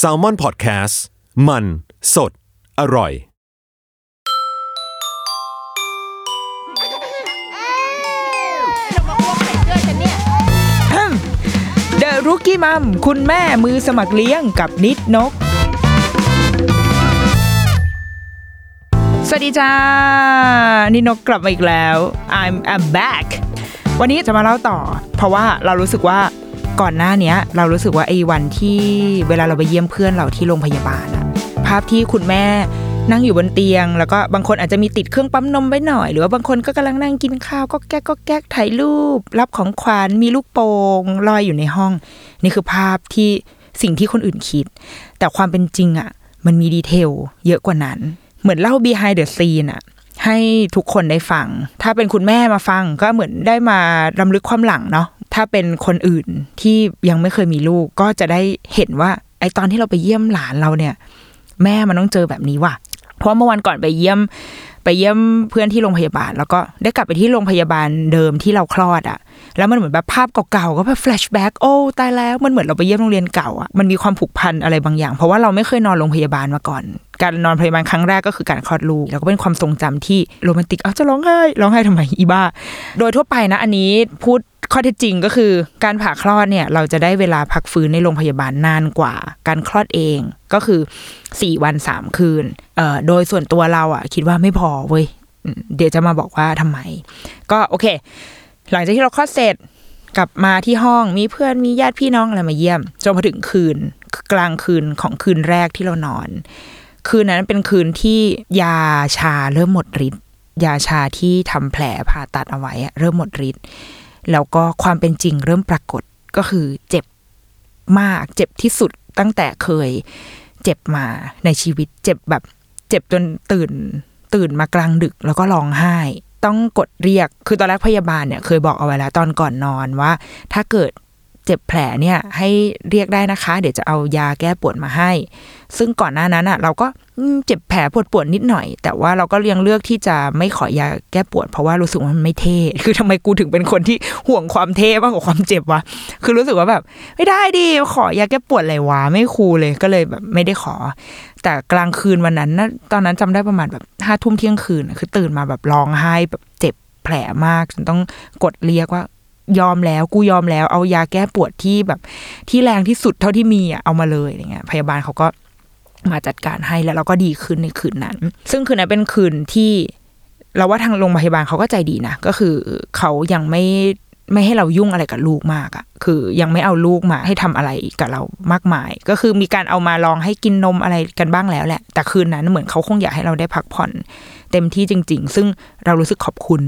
s a l ม o n PODCAST มัน สด อร่อย เดอะรุกี้มัมคุณแม่มือสมัครเลี้ยงกับนิดนก สวัสดีจ้า นิดนกกลับมาอีกแล้ว I'm I'm back วันนี้จะมาเล่าต่อ เพราะว่าเรารู้สึกว่า ก่อนหน้าเนี้ยเรารู้สึกว่าไอ้วันที่เวลาเราไปเยี่ยมเพื่อนเราที่โรงพยาบาลอะภาพที่คุณแม่นั่งอยู่บนเตียง แล้วก็บางคนอาจจะมีติดเครื่องปั๊มนมไว้หน่อย หรือว่าบางคนก็กำลังนั่งกินข้าวก็แก๊กก็แก๊กถ่ายรูป รับของขวัญมีลูกโป่งลอยอยู่ในห้อง นี่คือภาพที่สิ่งที่คนอื่นคิด แต่ความเป็นจริงอะมันมีดีเทลเยอะกว่านั้น เหมือนเล่า behind the scene อะให้ทุกคนได้ฟัง ถ้าเป็นคุณแม่มาฟังก็เหมือนได้มารำลึกความหลังเนาะ ถ้าเป็นคนอื่นที่ยังไม่เคยมีลูกก็จะได้เห็นว่า ไอตอนที่เราไปเยี่ยมหลานเราเนี่ย แม่มันต้องเจอแบบนี้ว่ะ เพราะเมื่อวันก่อนไปเยี่ยม ไปเยี่ยมเพื่อนที่โรงพยาบาล แล้วก็ได้กลับไปที่โรงพยาบาลเดิมที่เราคลอดอะ่ะ แล้วมันเหมือนแบบภาพเก่าๆก็แบบแฟลชแบ็กโอ้ตายแล้วมันเหมือนเราไปเยี่ยมโรงเรียนเก่าอะ่ะมันมีความผูกพันอะไรบางอย่าง เพราะว่าเราไม่เคยนอนโรงพยาบาลมาก่อน การนอนพยาบาลครั้งแรกก็คือการคลอดลูกแล้วก็เป็นความทรงจำที่โรแมนติกเอาจะร้องไห้ร้องไห้ทำไมอีบ้า โดยทั่วไปนะ อันนี้พูด ข้อเท็จจริงก็คือ การผ่าคลอดเนี่ยเราจะได้เวลาพักฟื้นในโรงพยาบาลนานกว่า การคลอดเองก็คือสี่วันสามคืนเอ่อโดยส่วนตัวเราอะคิดว่าไม่พอเว้ยเดี๋ยวจะมาบอกว่าทำไม ก็โอเค หลังจากที่เราคลอดเสร็จกลับมาที่ห้องมีเพื่อนมีญาติพี่น้องอะไรมาเยี่ยมจนมาถึงคืนกลางคืนของคืนแรกที่เรานอน คืนนั้นเป็นคืนที่ยาชาเริ่มหมดฤทธิ์ยาชาที่ทำแผลผ่าตัดเอาไว้เริ่มหมดฤทธิ์ แล้วก็ความเป็นจริงเริ่มปรากฏก็คือเจ็บมากเจ็บที่สุดตั้งแต่เคยเจ็บมาในชีวิตเจ็บแบบ เจ็บจนตื่น ตื่นมากลางดึกแล้วก็ร้องไห้ ต้องกดเรียกคือตอนแรกพยาบาลเนี่ยเคยบอกเอาไว้แล้วตอนก่อนนอนว่า ถ้าเกิดเจ็บแผลเนี่ยให้เรียกได้นะคะ เดี๋ยวจะเอายาแก้ปวดมาให้ ซึ่งก่อนหน้านั้นอะ เราก็เจ็บแผลปวดปวดนิดหน่อย แต่ว่าเราก็ยังเลือกที่จะไม่ขอยาแก้ปวด เพราะว่ารู้สึกว่ามันไม่เท่ คือทำไมกูถึงเป็นคนที่ห่วงความเท่มากกว่าความเจ็บวะ คือรู้สึกว่าแบบ ไม่ได้ดิขอยาแก้ปวดอะไรวะไม่คูลเลยก็เลยแบบไม่ได้ขอ แต่กลางคืนวันนั้นนะตอนนั้นจำได้ประมาณแบบห้าทุ่มเที่ยงคืน คือตื่นมาแบบร้องไห้แบบเจ็บแผลมากจนต้องกดเรียกว่ายอมแล้วกูยอมแล้วเอายาแก้ปวดที่แบบที่แรงที่สุดเท่าที่มีอะเอามาเลยอะไรเงี้ยพยาบาลเขาก็ มาจัดการให้แล้วเราก็ดีขึ้นในคืนนั้น ซึ่งคืนนั้นเป็นคืนที่เราว่าทางโรงพยาบาลเขาก็ใจดีนะ ก็คือเขายังไม่ไม่ให้เรายุ่งอะไรกับลูกมากอะคือยังไม่เอาลูกมาให้ทำอะไรกับเรามากมาย ก็คือมีการเอามาลองให้กินนมอะไรกันบ้างแล้วแหละ แต่คืนนั้นเหมือนเขาคงอยากให้เราได้พักผ่อน เต็มที่จริง ๆ ซึ่งเรารู้สึกขอบคุณ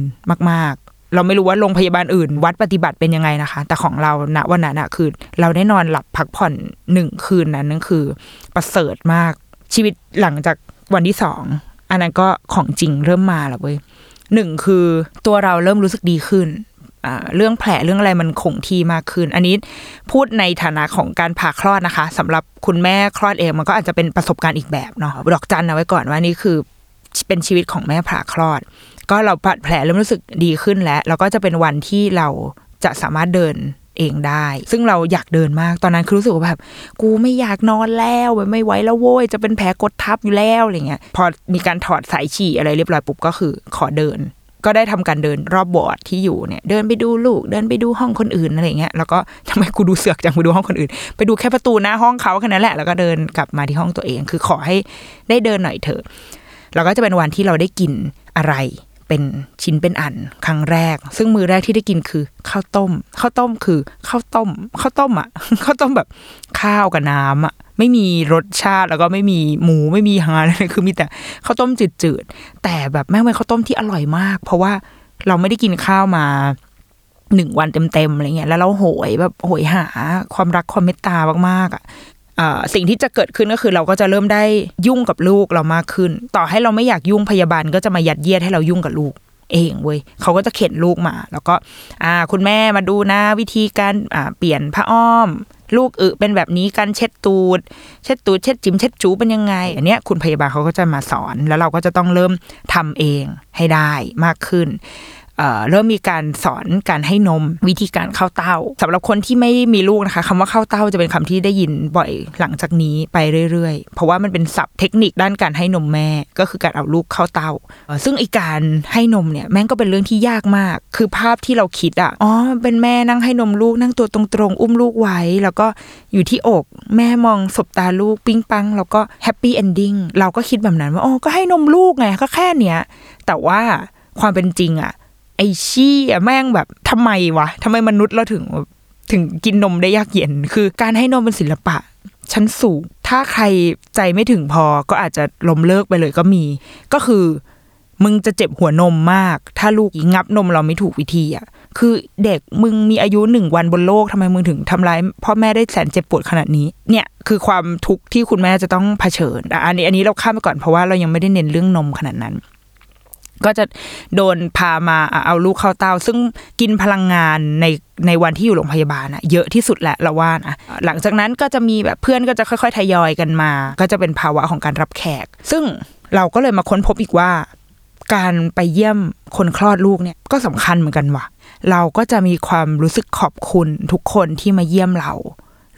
มาก เราไม่รู้ว่าโรงพยาบาลอื่น วัดปฏิบัติเป็นยังไงนะคะ แต่ของเราณวันนั้นอะคือ เราได้นอนหลับพักผ่อนหนึ่งคืนนั้นนั่นคือประเสริฐมากชีวิตหลังจากวันที่สองอันนั้นก็ของจริงเริ่มมาแล้วเว้ยหนึ่งคือตัวเราเริ่มรู้สึกดีขึ้นเรื่องแผลเรื่องอะไรมันคงที่มากขึ้น อันนี้พูดในฐานะของการผ่าคลอดนะคะสำหรับคุณแม่คลอดเองมันก็อาจจะเป็นประสบการณ์อีกแบบเนาะดอกจันเอาไว้ก่อนว่านี่คือ เป็นชีวิตของแม่ผ่าคลอด ก็เราบาดแผลเริ่มรู้สึกดีขึ้นแล้ว แล้วก็จะเป็นวันที่เราจะสามารถเดินเองได้ ซึ่งเราอยากเดินมาก ตอนนั้นคือรู้สึกว่าแบบ กูไม่อยากนอนแล้วไม่ไหวแล้วโว้ย จะเป็นแผลกดทับอยู่แล้วอะไรเงี้ย พอมีการถอดสายฉี่อะไรเรียบร้อยปุ๊บก็คือขอเดิน ก็ได้ทำการเดินรอบบอร์ดที่อยู่เนี่ย เดินไปดูลูก เดินไปดูห้องคนอื่นอะไรเงี้ย แล้วก็ทำไมกูดูเสือกจังไปดูห้องคนอื่น ไปดูแค่ประตูหน้าห้องเขาแค่นั้นแหละ แล้วก็เดินกลับมาที่ห้องตัวเอง คือขอให้ได้เดินหน่อยเถอะ แล้วก็จะเป็นวันที่เราได้กินอะไรเป็นชิ้นเป็นอันครั้งแรก ซึ่งมือแรกที่ได้กินคือข้าวต้มข้าวต้มคือข้าวต้มข้าวต้มอะข้าวต้มแบบข้าวกับน้ำอะไม่มีรสชาติแล้วก็ไม่มีหมูไม่มีหาอะไรคือมีแต่ข้าวต้มจืดๆแต่แบบแม่งเป็นข้าวต้มที่อร่อยมาก เพราะว่าเราไม่ได้กินข้าวมาหนึ่งวันเต็มๆอะไรเงี้ยแล้วเราโหยแบบโหยหาความรักความเมตตามากๆอะอ่า สิ่งที่จะเกิดขึ้นก็คือเราก็จะเริ่มได้ยุ่งกับลูกเรามากขึ้น ต่อให้เราไม่อยากยุ่งพยาบาลก็จะมายัดเยียดให้เรายุ่งกับลูกเองเว้ยเขาก็จะเข็นลูกมา แล้วก็อ่าคุณแม่มาดูนะวิธีการอ่าเปลี่ยนผ้าอ้อม ลูกอึเป็นแบบนี้การเช็ดตูด เช็ดตูดเช็ดจิมเช็ดจูเป็นยังไง อันเนี้ยคุณพยาบาลเขาก็จะมาสอน แล้วเราก็จะต้องเริ่มทำเองให้ได้มากขึ้น เริ่มมีการสอนการให้นมวิธีการเข้าเต้าสำหรับคนที่ไม่มีลูกนะคะคำว่าเข้าเต้าจะเป็นคำที่ได้ยินบ่อยหลังจากนี้ไปเรื่อยๆ เพราะว่ามันเป็นศัพท์เทคนิคด้านการให้นมแม่ก็คือการเอาลูกเข้าเต้า ซึ่งไอการให้นมเนี่ยแม่งก็เป็นเรื่องที่ยากมาก คือภาพที่เราคิดอะอ๋อเป็นแม่นั่งให้นมลูกนั่งตัวตรงๆอุ้มลูกไว้ แล้วก็อยู่ที่อกแม่มองสบตาลูกปิ้งปังแล้วก็ happy ending เราก็คิดแบบนั้นว่าอ๋อก็ให้นมลูกไงก็แค่เนี้ยแต่ว่าความเป็นจริงอะ ไอ้ชี่อะแม่งแบบทำไมวะทำไมมนุษย์เราถึงถึงกินนมได้ยากเย็น คือการให้นมเป็นศิลปะชั้นสูง ถ้าใครใจไม่ถึงพอก็อาจจะล้มเลิกไปเลยก็มี ก็คือ มึงจะเจ็บหัวนมมาก ถ้าลูกงับนมเราไม่ถูกวิธีอะ คือเด็กมึงมีอายุหนึ่งวันบนโลกทำไมมึงถึงทำร้ายพ่อแม่ได้แสนเจ็บปวดขนาดนี้ เนี่ยคือความทุกข์ที่คุณแม่จะต้องเผชิญอ่อันนี้อันนี้เราข้ามไปก่อนเพราะว่าเรายังไม่ได้เน้นเรื่องนมขนาดนั้น ก็จะโดนพามาเอาลูกเข้าเตาซึ่งกินพลังงานในในวันที่อยู่โรงพยาบาลอะเยอะที่สุดแหละเราว่านะหลังจากนั้นก็จะมีแบบเพื่อนก็จะค่อย ๆ ทยอยกันมา ก็จะเป็นภาวะของการรับแขก ซึ่งเราก็เลยมาค้นพบอีกว่า การไปเยี่ยมคนคลอดลูกเนี่ยก็สำคัญเหมือนกันว่ะ เราก็จะมีความรู้สึกขอบคุณทุกคนที่มาเยี่ยมเรา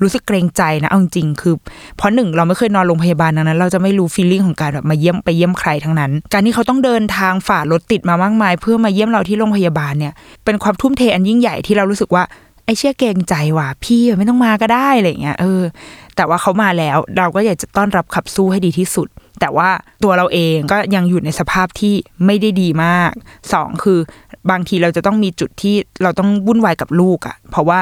รู้สึกเกรงใจนะเอาจริงๆคือ เพราะหนึ่งเราไม่เคยนอนโรงพยาบาลดังนั้น เราจะไม่รู้ฟีลลิ่งของการแบบมาเยี่ยมไปเยี่ยมใครทั้งนั้น การที่เขาต้องเดินทางฝ่ารถติดมามากมาย เพื่อมาเยี่ยมเราที่โรงพยาบาลเนี่ย เป็นความทุ่มเทอันยิ่งใหญ่ที่เรารู้สึกว่าไอเชี่ยเกรงใจว่ะพี่ไม่ต้องมาก็ได้อะไรเงี้ยเออ แต่ว่าเขามาแล้วเราก็อยากจะต้อนรับขับสู้ให้ดีที่สุด แต่ว่าตัวเราเองก็ยังอยู่ในสภาพที่ไม่ได้ดีมากสองคือบางทีเราจะต้องมีจุดที่เราต้องวุ่นวายกับลูกอะ่ะ เพราะว่า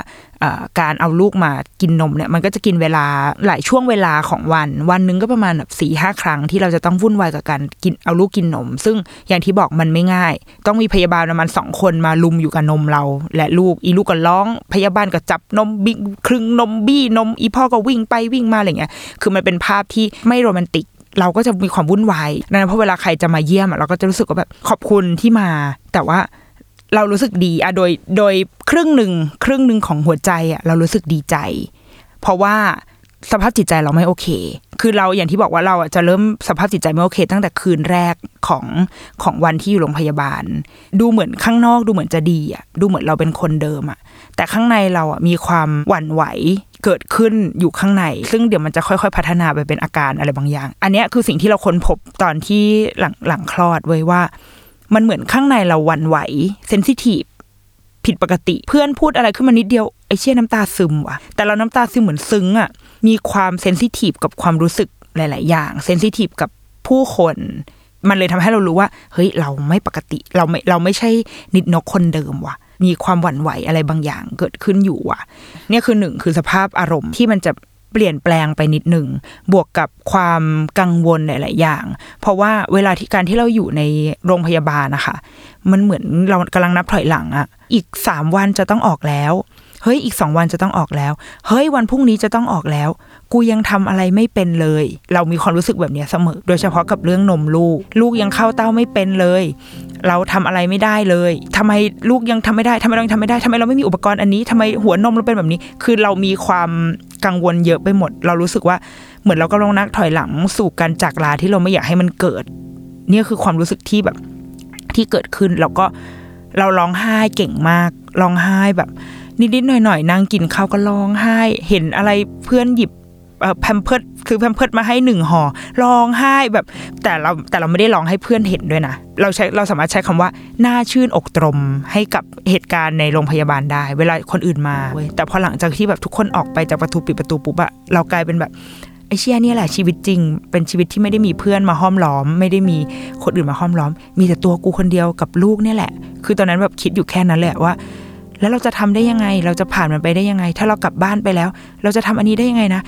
การเอาลูกมากินนมเนี่ยมันก็จะกินเวลาหลายช่วงเวลาของวัน วันนึงก็ประมาณแบบสี่ห้าครั้งที่เราจะต้องวุ่นวายกับการกินเอาลูกกินนม ซึ่งอย่างที่บอกมันไม่ง่าย ต้องมีพยาบาลประมาณสองคนมาลุมอยู่กับนมเรา และลูกอีลูกก็ร้อง พยาบาลก็จับนมบิ๊กครึ่งนมบี้นม อีพ่อก็วิ่งไปวิ่งมาอะไรเงี้ยคือมันเป็นภาพที่ไม่โรแมนติก เราก็จะมีความวุ่นวายนั้นเพราะเวลาใครจะมาเยี่ยมเราก็จะรู้สึกว่าแบบขอบคุณที่มา แต่ว่าเรารู้สึกดีอะโดยโดยครึ่งหนึ่งครึ่งหนึ่งของหัวใจอะเรารู้สึกดีใจ เพราะว่าสภาพจิตใจเราไม่โอเค คือเราอย่างที่บอกว่าเราจะเริ่มสภาพจิตใจไม่โอเค ตั้งแต่คืนแรกของของวันที่อยู่โรงพยาบาล ดูเหมือนข้างนอกดูเหมือนจะดีอะดูเหมือนเราเป็นคนเดิมอะแต่ข้างในเราอะมีความหวั่นไหว เกิดขึ้นอยู่ข้างใน ซึ่งเดี๋ยวมันจะค่อยๆ พัฒนาไปเป็นอาการอะไรบางอย่าง อันนี้คือสิ่งที่เราค้นพบตอนที่หลังหลังคลอดไว้ว่า มันเหมือนข้างในเราวันไหวเซนซิทีฟผิดปกติ เพื่อนพูดอะไรขึ้นมานิดเดียวไอ้เชี่ยน้ำตาซึมว่ะ แต่เราน้ำตาซึมเหมือนซึ้งอะมีความเซนซิทีฟกับความรู้สึกหลาย ๆ อย่างเซนซิทีฟกับผู้คนมันเลยทำให้เรารู้ว่า เฮ้ย เราไม่ปกติ เราไม่เราไม่ใช่นิดนกคนเดิมว่ะ มีความหวั่นไหวอะไรบางอย่างเกิดขึ้นอยู่ว่ะ เนี่ยคือหนึ่งคือสภาพอารมณ์ที่มันจะเปลี่ยนแปลงไปนิดหนึ่ง บวกกับความกังวลหลาย ๆ อย่าง เพราะว่าเวลาที่การที่เราอยู่ในโรงพยาบาลนะคะ มันเหมือนเรากำลังนับถอยหลังอะอีกสามวันจะต้องออกแล้ว เฮ้ยอีกสองวันจะต้องออกแล้ว เฮ้ยวันพรุ่งนี้จะต้องออกแล้ว กูยังทำอะไรไม่เป็นเลย เรามีความรู้สึกแบบนี้เสมอ โดยเฉพาะกับเรื่องนมลูก ลูกยังเข้าเต้าไม่เป็นเลย เราทำอะไรไม่ได้เลยทำไมลูกยังทำไม่ได้ทำไมเรายังทำไม่ได้ทำไมเราไม่มีอุปกรณ์อันนี้ทำไมหัวนมเราเป็นแบบนี้ คือเรามีความกังวลเยอะไปหมด เรารู้สึกว่าเหมือนเราก็ลงนักถอยหลังสู่การจากลาที่เราไม่อยากให้มันเกิด นี่คือความรู้สึกที่แบบที่เกิดขึ้นแล้วก็เราร้องไห้เก่งมากร้องไห้แบบนิดๆหน่อยๆนั่งกินข้าวก็ร้องไห้ เห็นอะไรเพื่อนหยิบ แพมเพิร์ดคือแพมเพิร์ดมาให้หนึ่งห่อร้องไห้แบบแต่เราแต่เราไม่ได้ร้องให้เพื่อนเห็นด้วยนะ เราใช้เราสามารถใช้คำว่าน่าชื่นอกตรมให้กับเหตุการณ์ในโรงพยาบาลได้ เวลาคนอื่นมาเว้ยแต่พอหลังจากที่แบบทุกคนออกไปจากประตูปิดประตูปุ๊บอะเรากลายเป็นแบบไอ้เชี่ยเนี่ยแหละชีวิตจริง เป็นชีวิตที่ไม่ได้มีเพื่อนมาห้อมล้อม ไม่ได้มีคนอื่นมาห้อมล้อม มีแต่ตัวกูคนเดียวกับลูกเนี่ยแหละ คือตอนนั้นแบบคิดอยู่แค่นั้นแหละว่าแล้วเราจะทำได้ยังไง เราจะผ่านมันไปได้ยังไง ถ้าเรากลับบ้านไปแล้ว เราจะทำอันนี้ได้ยังไงนะ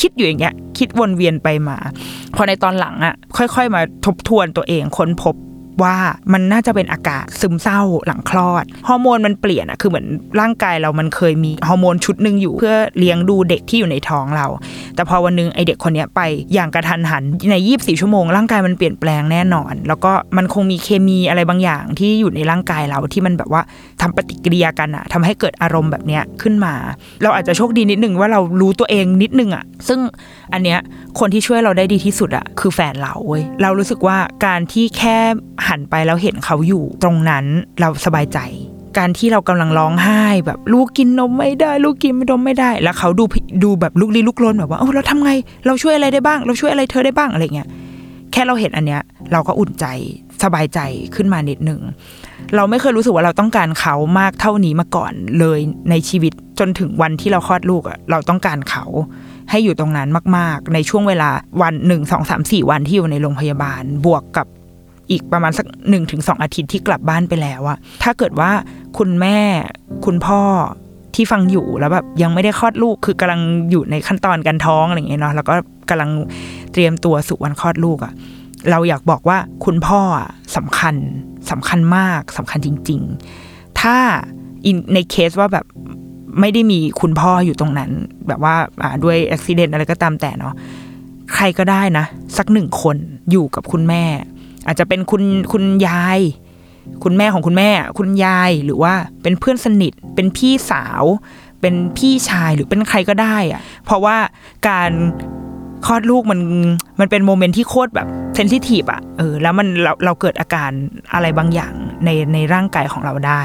คิดอยู่อย่างเงี้ยคิดวนเวียนไปมา พอในตอนหลังอะค่อย ๆ มาทบทวนตัวเองค้นพบ ว่ามันน่าจะเป็นอากาศซึมเศร้าหลังคลอด ฮอร์โมนมันเปลี่ยนอะคือเหมือนร่างกายเรามันเคยมีฮอร์โมนชุดหนึ่งอยู่ เพื่อเลี้ยงดูเด็กที่อยู่ในท้องเรา แต่พอวันนึงไอเด็กคนนี้ไปอย่างกระทันหันใน 24 ชั่วโมงร่างกายมันเปลี่ยนแปลงแน่นอน แล้วก็มันคงมีเคมีอะไรบางอย่างที่อยู่ในร่างกายเราที่มันแบบว่าทำปฏิกิริยากันอะทำให้เกิดอารมณ์แบบเนี้ยขึ้นมา เราอาจจะโชคดีนิดนึงว่าเรารู้ตัวเองนิดนึงอะซึ่ง อันเนี้ยคนที่ช่วยเราได้ดีที่สุดอะคือแฟนเราเว้ยเรารู้สึกว่าการที่แค่หันไปแล้วเห็นเขาอยู่ ตรงนั้นเราสบายใจ การที่เรากำลังร้องไห้แบบลูกกินนมไม่ได้ ลูกกินนมไม่ได้ แล้วเขาดูดูแบบลุกลี้ลุกลนแบบว่าเออเราทำไงเราช่วยอะไรได้บ้าง เราช่วยอะไรเธอได้บ้างอะไรเงี้ยแค่เราเห็นอันเนี้ย เราก็อุ่นใจสบายใจขึ้นมานิดหนึ่งเราไม่เคยรู้สึกว่าเราต้องการเขามากเท่านี้มาก่อนเลยในชีวิตจนถึงวันที่เราคลอดลูกอะเราต้องการเขา ให้อยู่ตรงนั้นมาก ๆ ในช่วงเวลาวันหนึ่งสองสามสี่วันที่อยู่ในโรงพยาบาล บวกกับอีกประมาณสักหนึ่งถึงสองอาทิตย์ที่กลับบ้านไปแล้วอะถ้าเกิดว่าคุณแม่คุณพ่อที่ฟังอยู่แล้วแบบยังไม่ได้คลอดลูกคือกำลังอยู่ในขั้นตอนการท้องอะไรอย่างเงี้ยเนาะแล้วก็กำลังเตรียมตัวสู่วันคลอดลูกอะเราอยากบอกว่าคุณพ่อสำคัญสำคัญมากสำคัญจริง ๆ ถ้าในเคสว่าแบบ ไม่ได้มีคุณพ่ออยู่ตรงนั้น แบบว่าด้วยอุบิเหตุอะไรก็ตามแต่เนาะใครก็ได้นะ สักหนึ่งคนอยู่กับคุณแม่ อาจจะเป็นคุณคุณยาย คุณแม่ของคุณแม่ คุณยายหรือว่าเป็นเพื่อนสนิท เป็นพี่สาว เป็นพี่ชายหรือเป็นใครก็ได้อะเพราะว่าการคลอดลูกมันมันเป็น moment ที่โคตรแบบ sensitive อะเออแล้วมันเราเราเกิดอาการอะไรบางอย่างในในร่างกายของเราได้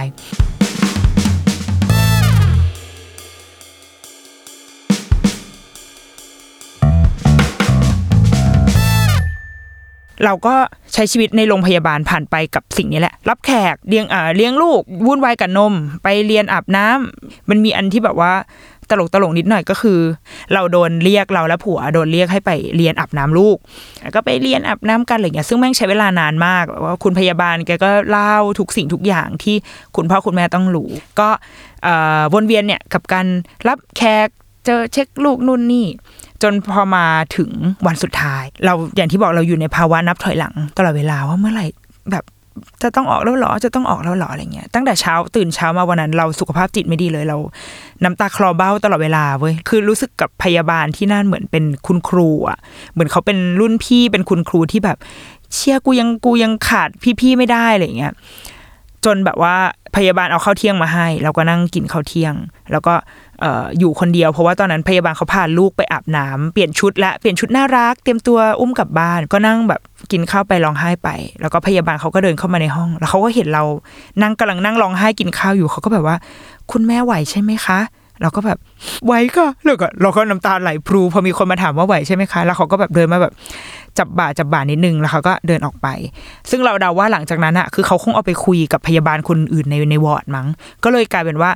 เราก็ใช้ชีวิตในโรงพยาบาลผ่านไปกับสิ่งนี้แหละ รับแขกเลี้ยงอ่าเลี้ยงลูกวุ่นวายกับนม ไปเรียนอาบน้ำมันมีอันที่แบบว่าตลกตลกนิดหน่อยก็คือ เราโดนเรียกเราและผัวโดนเรียกให้ไปเรียนอาบน้ำลูก ก็ไปเรียนอาบน้ำกันอะไรเงี้ยซึ่งแม่งใช้เวลานานมากว่าคุณพยาบาลแกก็เล่าทุกสิ่งทุกอย่างที่คุณพ่อคุณแม่ต้องรู้ก็วนเวียนเนี่ยกับการรับแขกเจอเช็คลูกนู่นนี่ จนพอมาถึงวันสุดท้าย เราอย่างที่บอกเราอยู่ในภาวะนับถอยหลังตลอดเวลาว่าเมื่อไหร่แบบจะต้องออกแล้วหรอจะต้องออกแล้วหรออะไรเงี้ยตั้งแต่เช้าตื่นเช้ามาวันนั้น เราสุขภาพจิตไม่ดีเลยเรา น้ำตาคลอเบ้าตลอดเวลาเว้ยคือรู้สึกกับพยาบาลที่นั่นเหมือนเป็นคุณครูอะเหมือนเขาเป็นรุ่นพี่เป็นคุณครูที่แบบ เชี่ยกูยังกูยังขาดพี่ๆไม่ได้อะไรเงี้ยจนแบบว่าพยาบาลเอาข้าวเที่ยงมาให้ เราก็นั่งกินข้าวเที่ยง แล้วก็ อยู่คนเดียวเพราะว่าตอนนั้นพยาบาลเขาพาลูกไปอาบน้ำเปลี่ยนชุดและเปลี่ยนชุดน่ารัก เตรียมตัวอุ้มกลับบ้านก็นั่งแบบกินข้าวไปร้องไห้ไป แล้วก็พยาบาลเขาก็เดินเข้ามาในห้อง แล้วเขาก็เห็นเรานั่งกำลังนั่งร้องไห้กินข้าวอยู่เขาก็แบบว่า คุณแม่ไหวใช่ไหมคะเราก็แบบไหวก็แล้วก็เราก็น้ำตาไหลพลูพอมีคนมาถามว่าไหวใช่ไหมคะ แล้วเขาก็แบบเดินมาแบบ จับบ่าจับบ่านิดนึงแล้วเขาก็เดินออกไป ซึ่งเราเดาว่าหลังจากนั้นอะคือเขาคงเอาไปคุยกับพยาบาลคนอื่นในในวอร์ดมั้ง ก็เลยกลายเป็นว่า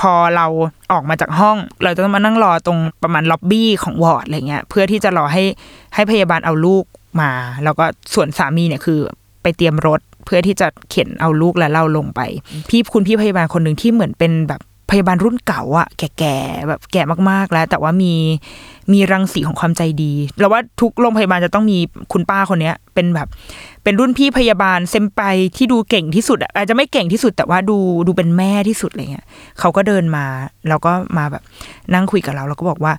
พอเราออกมาจากห้อง เราจะต้องมานั่งรอตรงประมาณล็อบบี้ของวอร์ดอะไรเงี้ย เพื่อที่จะรอให้ให้พยาบาลเอาลูกมา แล้วก็ส่วนสามีเนี่ยคือไปเตรียมรถเพื่อที่จะเข็นเอาลูกและเราลงไป พี่คุณพี่พยาบาลคนหนึ่งที่เหมือนเป็นแบบ พยาบาลรุ่นเก่าอะแก่ๆแบบแก่มากๆแล้ว แต่ว่ามีมีรังสีของความใจดีเราว่าทุกโรงพยาบาลจะต้องมีคุณป้าคนเนี้ย เป็นแบบ เป็นรุ่นพี่พยาบาลเซมไปที่ดูเก่งที่สุดอาจจะไม่เก่งที่สุดแต่ว่าดูดูเป็นแม่ที่สุดอะไรเงี้ยเขาก็เดินมาแล้วก็มาแบบนั่งคุยกับเรา แล้วก็บอกว่า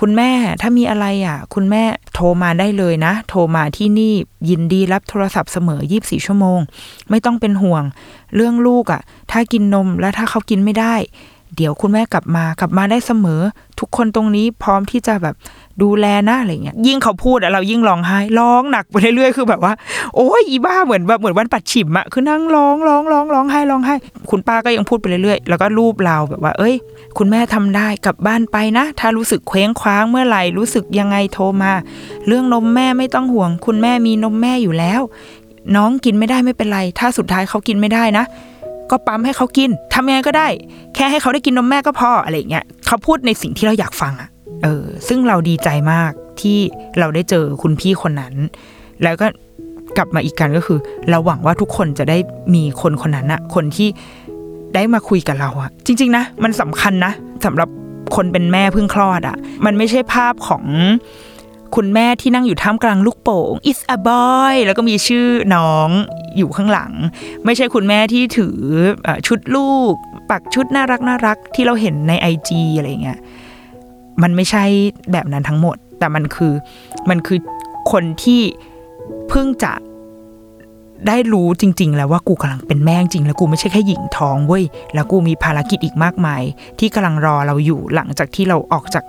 คุณแม่ถ้ามีอะไรอะ คุณแม่โทรมาได้เลยนะ โทรมาที่นี่ยินดีรับโทรศัพท์เสมอ 24 ชั่วโมง ไม่ต้องเป็นห่วง เรื่องลูกอะ ถ้ากินนมแล้วถ้าเขากินไม่ได้ เดี๋ยวคุณแม่กลับมากลับมาได้เสมอ ทุกคนตรงนี้พร้อมที่จะแบบดูแลนะอะไรเงี้ยยิ่งเขาพูดเรายิ่งร้องไห้ร้องหนักไปเรื่อยๆคือแบบว่า โอ้ยอีบ้าเหมือนแบบเหมือนวันปัดฉิมอะคือนั่งร้องร้องร้องร้องไห้ร้องไห้ คุณป้าก็ยังพูดไปเรื่อยๆ แล้วก็รูปเราแบบว่า เอ้ย คุณแม่ทำได้กลับบ้านไปนะ ถ้ารู้สึกเคว้งคว้างเมื่อไหร่รู้สึกยังไงโทรมา เรื่องนมแม่ไม่ต้องห่วง คุณแม่มีนมแม่อยู่แล้ว น้องกินไม่ได้ไม่เป็นไร ถ้าสุดท้ายเขากินไม่ได้นะ ก็ปั๊มให้เขากินทำยังไงก็ได้ แค่ให้เขาได้กินนมแม่ก็พออะไรเงี้ยเขาพูดในสิ่งที่เราอยากฟังอะเออ ซึ่งเราดีใจมากที่เราได้เจอคุณพี่คนนั้น แล้วก็กลับมาอีกกันก็คือ เราหวังว่าทุกคนจะได้มีคนคนนั้นอะคนที่ได้มาคุยกับเราอะจริง ๆ นะ มันสำคัญนะสำหรับคนเป็นแม่เพิ่งคลอดอะมันไม่ใช่ภาพของ คุณแม่ที่นั่งอยู่ท่ามกลางลูกโป่ง is a boy แล้วก็มีชื่อน้องอยู่ข้างหลัง ไม่ใช่คุณแม่ที่ถือชุดลูก ปักชุดน่ารักน่ารักที่เราเห็นในไอจีอะไรเงี้ยมันไม่ใช่แบบนั้นทั้งหมด แต่มันคือมันคือคนที่เพิ่งจะ ได้รู้จริง ๆ แล้วว่ากูกำลังเป็นแม่จริงแล้วกูไม่ใช่แค่หญิงท้องเว้ยแล้วกูมีภารกิจอีกมากมาย ที่กำลังรอเราอยู่หลังจากที่เราออกจาก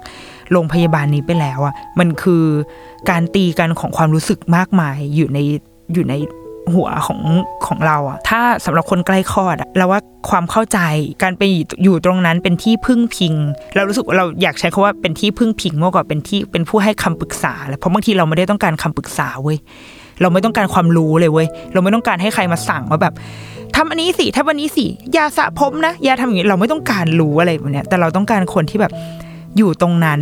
โรงพยาบาลนี้ไปแล้วอะมันคือการตีกันของความรู้สึกมากมายอยู่ในอยู่ในหัวของของเราอะถ้าสำหรับคนใกล้คลอดอะเราว่าความเข้าใจการไปอยู่ตรงนั้นเป็นที่พึ่งพิง เรารู้สึกเราอยากใช้คาว่าเป็นที่พึ่งพิงมากกว่าเป็นที่เป็นผู้ให้คำปรึกษาเพราะบางทีเราไม่ได้ต้องการคำปรึกษาเว้ย เราไม่ต้องการความรู้เลยเว้ยเราไม่ต้องการให้ใครมาสั่งว่าแบบทำอันนี้สิทำอันนี้สิยาสระผมนะยาทำอย่างนี้เราไม่ต้องการรู้อะไรแบบเนี้ยแต่เราต้องการคนที่แบบอยู่ตรงนั้น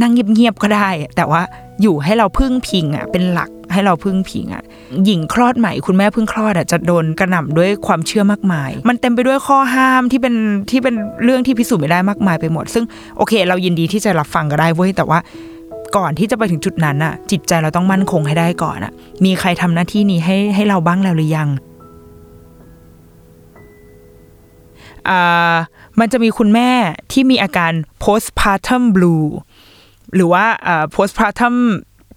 นั่งเงียบๆก็ได้ แต่ว่าอยู่ให้เราพึ่งพิงอะเป็นหลักให้เราพึ่งพิงอะหญิงคลอดใหม่คุณแม่พิ่งคลอดอะจะโดนกระหน่ำด้วยความเชื่อมากมาย มันเต็มไปด้วยข้อห้ามที่เป็นที่เป็นเรื่องที่พิสูจน์ไม่ได้มากมายไปหมด ซึ่งโอเค เรายินดีที่จะรับฟังก็ได้เว้ยแต่ว่า ก่อนที่จะไปถึงจุดนั้นอะจิตใจเราต้องมั่นคงให้ได้ก่อนอะมีใครทำหน้าที่นี้ให้ให้เราบ้างแล้วหรือยังอ่ามันจะมีคุณแม่ที่มีอาการ postpartum blue หรือว่า postpartum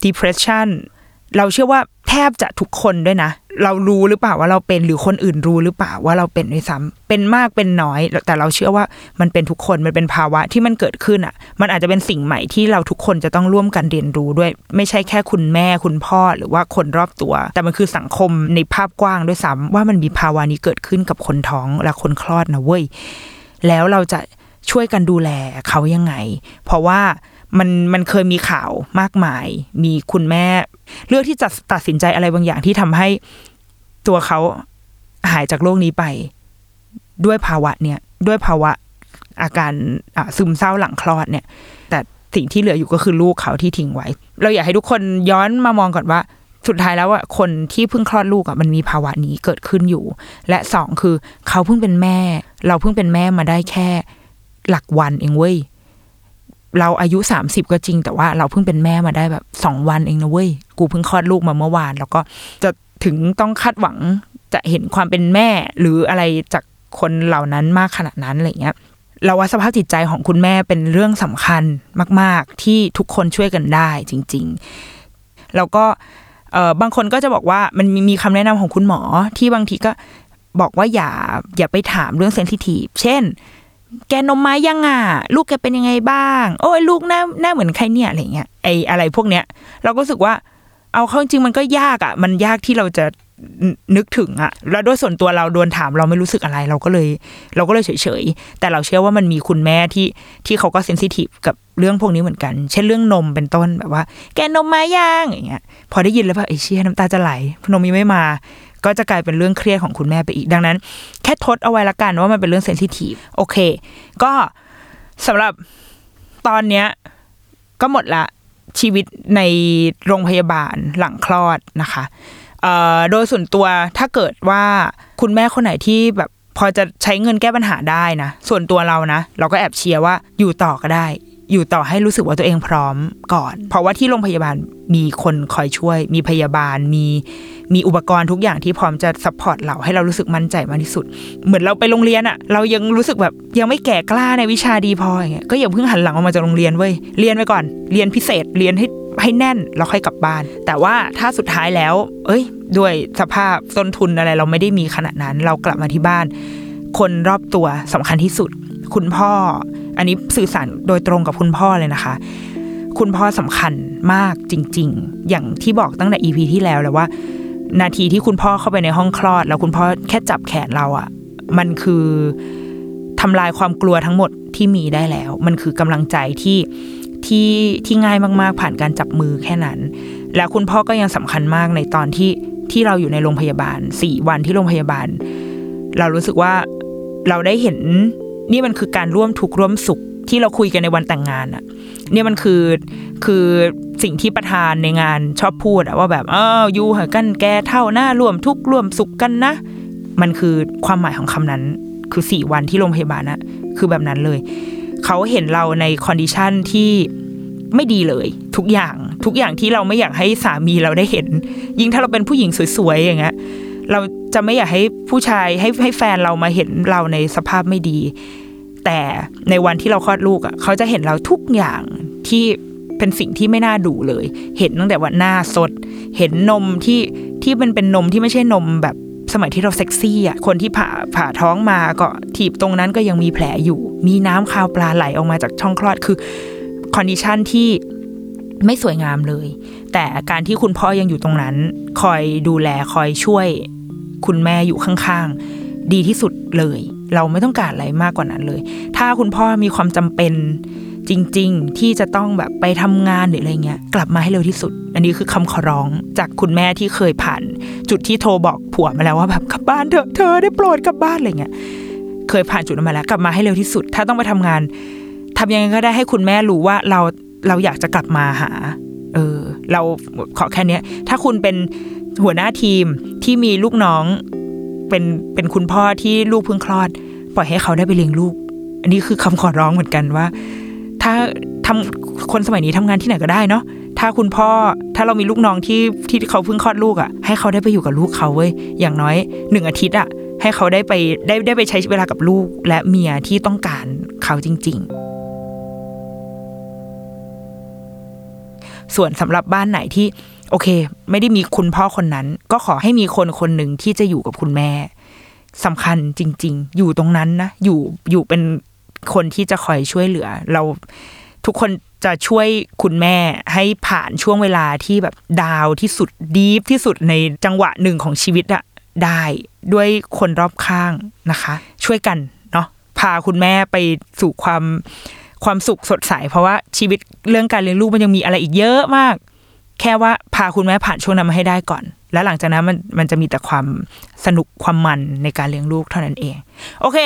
depression เราเชื่อว่า แทบจะทุกคนด้วยนะ เรารู้หรือเปล่าว่าเราเป็นหรือคนอื่นรู้หรือเปล่าว่าเราเป็นด้วยซ้ำเป็นมากเป็นน้อย แต่เราเชื่อว่ามันเป็นทุกคนมันเป็นภาวะที่มันเกิดขึ้นอะ มันอาจจะเป็นสิ่งใหม่ที่เราทุกคนจะต้องร่วมกันเรียนรู้ด้วย ไม่ใช่แค่คุณแม่คุณพ่อหรือว่าคนรอบตัว แต่มันคือสังคมในภาพกว้างด้วยซ้ำว่ามันมีภาวะนี้เกิดขึ้นกับคนท้องและคนคลอดนะเว้ยแล้วเราจะช่วยกันดูแลเขายังไง เพราะว่ามันมันเคยมีข่าวมากมาย มีคุณแม่ เลือกที่จะตัดสินใจอะไรบางอย่างที่ทำให้ตัวเขาหายจากโรคนี้ไป ด้วยภาวะเนี่ย ด้วยภาวะอาการซึมเศร้าหลังคลอดเนี่ย แต่สิ่งที่เหลืออยู่ก็คือลูกเขาที่ทิ้งไว้ เราอยากให้ทุกคนย้อนมามองก่อนว่า สุดท้ายแล้วอะคนที่เพิ่งคลอดลูกอะมันมีภาวะนี้เกิดขึ้นอยู่ และสองคือเขาเพิ่งเป็นแม่ เราเพิ่งเป็นแม่มาได้แค่หลักวันเองเว้ย เราอายุสามสิบก็จริง แต่ว่าเราเพิ่งเป็นแม่มาได้แบบสองวันเองนะเว้ย กูเพิ่งคลอดลูกมาเมื่อวาน แล้วก็จะถึงต้องคาดหวังจะเห็นความเป็นแม่ หรืออะไรจากคนเหล่านั้นมากขนาดนั้นอะไรเงี้ยเราว่าสภาพจิตใจของคุณแม่เป็นเรื่องสำคัญมาก ๆ ที่ทุกคนช่วยกันได้จริง ๆ แล้วก็บางคนก็จะบอกว่ามันมีคำแนะนำของคุณหมอที่บางทีก็บอกว่าอย่าอย่าไปถามเรื่องเซนซิทีฟเช่น แกนมไม้ยังอะลูกแกเป็นยังไงบ้าง โอ้ยลูกหน้าหน้าเหมือนใครเนี่ยอะไรเงี้ยไออะไรพวกเนี้ย เราก็รู้สึกว่าเอาเข้าจริงมันก็ยากอะ มันยากที่เราจะนึกถึงอะ แล้วด้วยส่วนตัวเราโดนถามเราไม่รู้สึกอะไรเราก็เลย เราก็เลยเฉยๆ แต่เราเชื่อว่ามันมีคุณแม่ที่ที่เขาก็เซนซิทีฟกับเรื่องพวกนี้เหมือนกัน เช่นเรื่องนมเป็นต้นแบบว่า แกนมไม้ย่างอย่างเงี้ย พอได้ยินแล้วแบบไอ้เชี่ยน้ำตาจะไหลนมยังไม่มา ก็จะกลายเป็นเรื่องเครียดของคุณแม่ไปอีกดังนั้น แค่ทดเอาไว้ละกันว่ามันเป็นเรื่องเซนซิทีฟโอเค ก็สำหรับตอนเนี้ยก็หมดละชีวิตในโรงพยาบาลหลังคลอดนะคะโดยส่วนตัวถ้าเกิดว่าคุณแม่คนไหนที่แบบพอจะใช้เงินแก้ปัญหาได้นะ ส่วนตัวเรานะ เราก็แอบเชียร์ว่าอยู่ต่อก็ได้ อยู่ต่อให้รู้สึกว่าตัวเองพร้อมก่อน เพราะว่าที่โรงพยาบาลมีคนคอยช่วย มีพยาบาลมีมีอุปกรณ์ทุกอย่างที่พร้อมจะ support เราให้เรารู้สึกมั่นใจมากที่สุด เหมือนเราไปโรงเรียนอะเรายังรู้สึกแบบยังไม่แก่กล้าในวิชาดีพออย่างเงี้ยก็อย่าเพิ่งหันหลังออกมาจากโรงเรียนเว้ยเรียนไปก่อน เรียนพิเศษเรียนให้ให้แน่นแล้วค่อยกลับบ้าน แต่ว่าถ้าสุดท้ายแล้ว เอ้ย ด้วยสภาพต้นทุนอะไรเราไม่ได้มีขนาดนั้น เรากลับมาที่บ้าน คนรอบตัวสำคัญที่สุด คุณพ่อ อันนี้สื่อสารโดยตรงกับคุณพ่อเลยนะคะ คุณพ่อสำคัญมากจริง ๆ อย่างที่บอกตั้งแต่ EP ที่แล้วแล้วว่า นาทีที่คุณพ่อเข้าไปในห้องคลอด แล้วคุณพ่อแค่จับแขนเราอะ่ะ มันคือทำลายความกลัวทั้งหมดที่มีได้แล้ว มันคือกำลังใจที่ที่ที่ง่ายมากๆ ผ่านการจับมือแค่นั้น แล้วคุณพ่อก็ยังสำคัญมากในตอนที่ที่เราอยู่ในโรงพยาบาลสี่วันที่โรงพยาบาล เรารู้สึกว่าเราได้เห็น นี่มันคือการร่วมทุกข์ร่วมสุขที่เราคุยกันในวันแต่งงานอะเนี่ยมันคือคือสิ่งที่ประธานในงานชอบพูดอะว่าแบบเอ้าอยู่ด้วยกันแก่เฒ่านะร่วมทุกข์ร่วมสุขกันนะ มันคือความหมายของคำนั้น คือสี่วันที่โรงพยาบาลนะคือแบบนั้นเลย เขาเห็นเราใน condition ที่ไม่ดีเลย ทุกอย่างทุกอย่างที่เราไม่อยากให้สามีเราได้เห็น ยิ่งถ้าเราเป็นผู้หญิงสวยๆอย่างเงี้ย เราจะไม่อยากให้ผู้ชายให้ให้แฟนเรามาเห็นเราในสภาพไม่ดี แต่ในวันที่เราคลอดลูกอะเขาจะเห็นเราทุกอย่างที่เป็นสิ่งที่ไม่น่าดูเลย เห็นตั้งแต่ว่าหน้าสด เห็นนมที่ที่มันเป็นนมที่ไม่ใช่นมแบบสมัยที่เราเซ็กซี่อะคนที่ผ่าผ่าท้องมาก็ถีบตรงนั้นก็ยังมีแผลอยู่ มีน้ำคาวปลาไหลออกมาจากช่องคลอดคือ condition ที่ไม่สวยงามเลย แต่การที่คุณพ่อยังอยู่ตรงนั้น คอยดูแลคอยช่วย คุณแม่อยู่ข้างๆ ดีที่สุดเลย เราไม่ต้องการอะไรมากกว่านั้นเลย ถ้าคุณพ่อมีความจำเป็นจริง ๆ ที่จะต้องแบบไปทำงานหรืออะไรเงี้ย กลับมาให้เร็วที่สุด อันนี้คือคำขอร้องจากคุณแม่ที่เคยผ่าน จุดที่โทรบอกผัวมาแล้วว่าแบบกลับบ้านเถอะเธอได้โปรดกลับบ้านอะไรเงี้ยเคยผ่านจุดนั้นมาแล้ว กลับมาให้เร็วที่สุด ถ้าต้องไปทำงานทำยังไงก็ได้ให้คุณแม่รู้ว่าเราเราอยากจะกลับมาหา เออ เราขอแค่นี้ถ้าคุณเป็นหัวหน้าทีมที่มีลูกน้องเป็นเป็นคุณพ่อที่ลูกเพิ่งคลอด ปล่อยให้เขาได้ไปเลี้ยงลูก อันนี้คือคำขอร้องเหมือนกันว่า ถ้าทำคนสมัยนี้ทำงานที่ไหนก็ได้เนาะถ้าคุณพ่อถ้าเรามีลูกน้องที่ที่เขาเพิ่งคลอดลูกอะ่ะ ให้เขาได้ไปอยู่กับลูกเขาเว้ยอย่างน้อยหนึ่งอาทิตย์อะ่ะให้เขาได้ไปได้ได้ไปใช้เวลากับลูกและเมียที่ต้องการเขาจริง ๆ ส่วนสำหรับบ้านไหนที่ โอเค ไม่ได้มีคุณพ่อคนนั้น ก็ขอให้มีคนคนหนึ่งที่จะอยู่กับคุณแม่สำคัญจริง ๆ อยู่ตรงนั้นนะอยู่อยู่เป็นคนที่จะคอยช่วยเหลือ เราทุกคนจะช่วยคุณแม่ให้ผ่านช่วงเวลาที่แบบดาวที่สุดดีฟที่สุดในจังหวะหนึ่งของชีวิตอะได้ด้วยคนรอบข้างนะคะ ช่วยกันเนาะพาคุณแม่ไปสู่ความ ความสุขสดใส เพราะว่าชีวิตเรื่องการเลี้ยงลูกมันยังมีอะไรอีกเยอะมาก แค่ว่าพาคุณแม่ผ่านช่วงนั้นมาให้ได้ก่อน แล้วหลังจากนั้นมันมันจะมีแต่ความสนุกความมันในการเลี้ยงลูกเท่านั้นเอง โอเค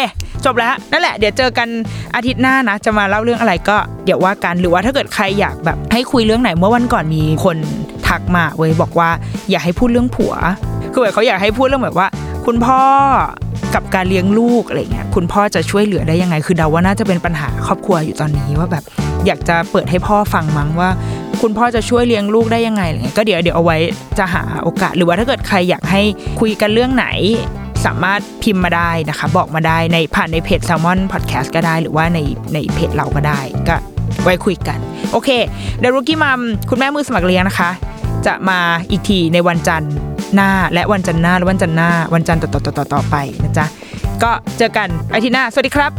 จบแล้วนั่นแหละเดี๋ยวเจอกันอาทิตย์หน้านะ จะมาเล่าเรื่องอะไรก็เดี๋ยวว่ากันหรือว่าถ้าเกิดใครอยากแบบให้คุยเรื่องไหนเมื่อวันก่อนมีคนทักมาเว้ยบอกว่า อยากให้พูดเรื่องผัว คือแบบเขาอยากให้พูดเรื่องแบบว่า คุณพ่อกับการเลี้ยงลูกอะไรเงี้ยคุณพ่อจะช่วยเหลือได้ยังไง คือเดาว่าน่าจะเป็นปัญหาครอบครัวอยู่ตอนนี้ว่าแบบอยากจะเปิดให้พ่อฟังมั้งว่า คุณพ่อจะช่วยเลี้ยงลูกได้ยังไงอะไรเงี้ยก็เดี๋ยวเดี๋ยวเอาไว้จะหาโอกาส หรือว่าถ้าเกิดใครอยากให้คุยกันเรื่องไหนสามารถพิมพ์มาได้นะคะ บอกมาได้ในผ่านในเพจ Salmon Podcast ก็ได้ หรือว่าในในเพจเราก็ได้ ก็ไว้คุยกัน โอเคเดรุกี้มัมคุณแม่มือสมัครเลี้ยงนะคะ จะมาอีกทีในวันจันทร์ หน้าและวันจันทร์หน้าและวันจันทร์หน้าวันจันทร์ต่อต่อต่อต่อไปนะจ๊ะก็เจอกันอาทิตย์หน้า สวัสดีครับ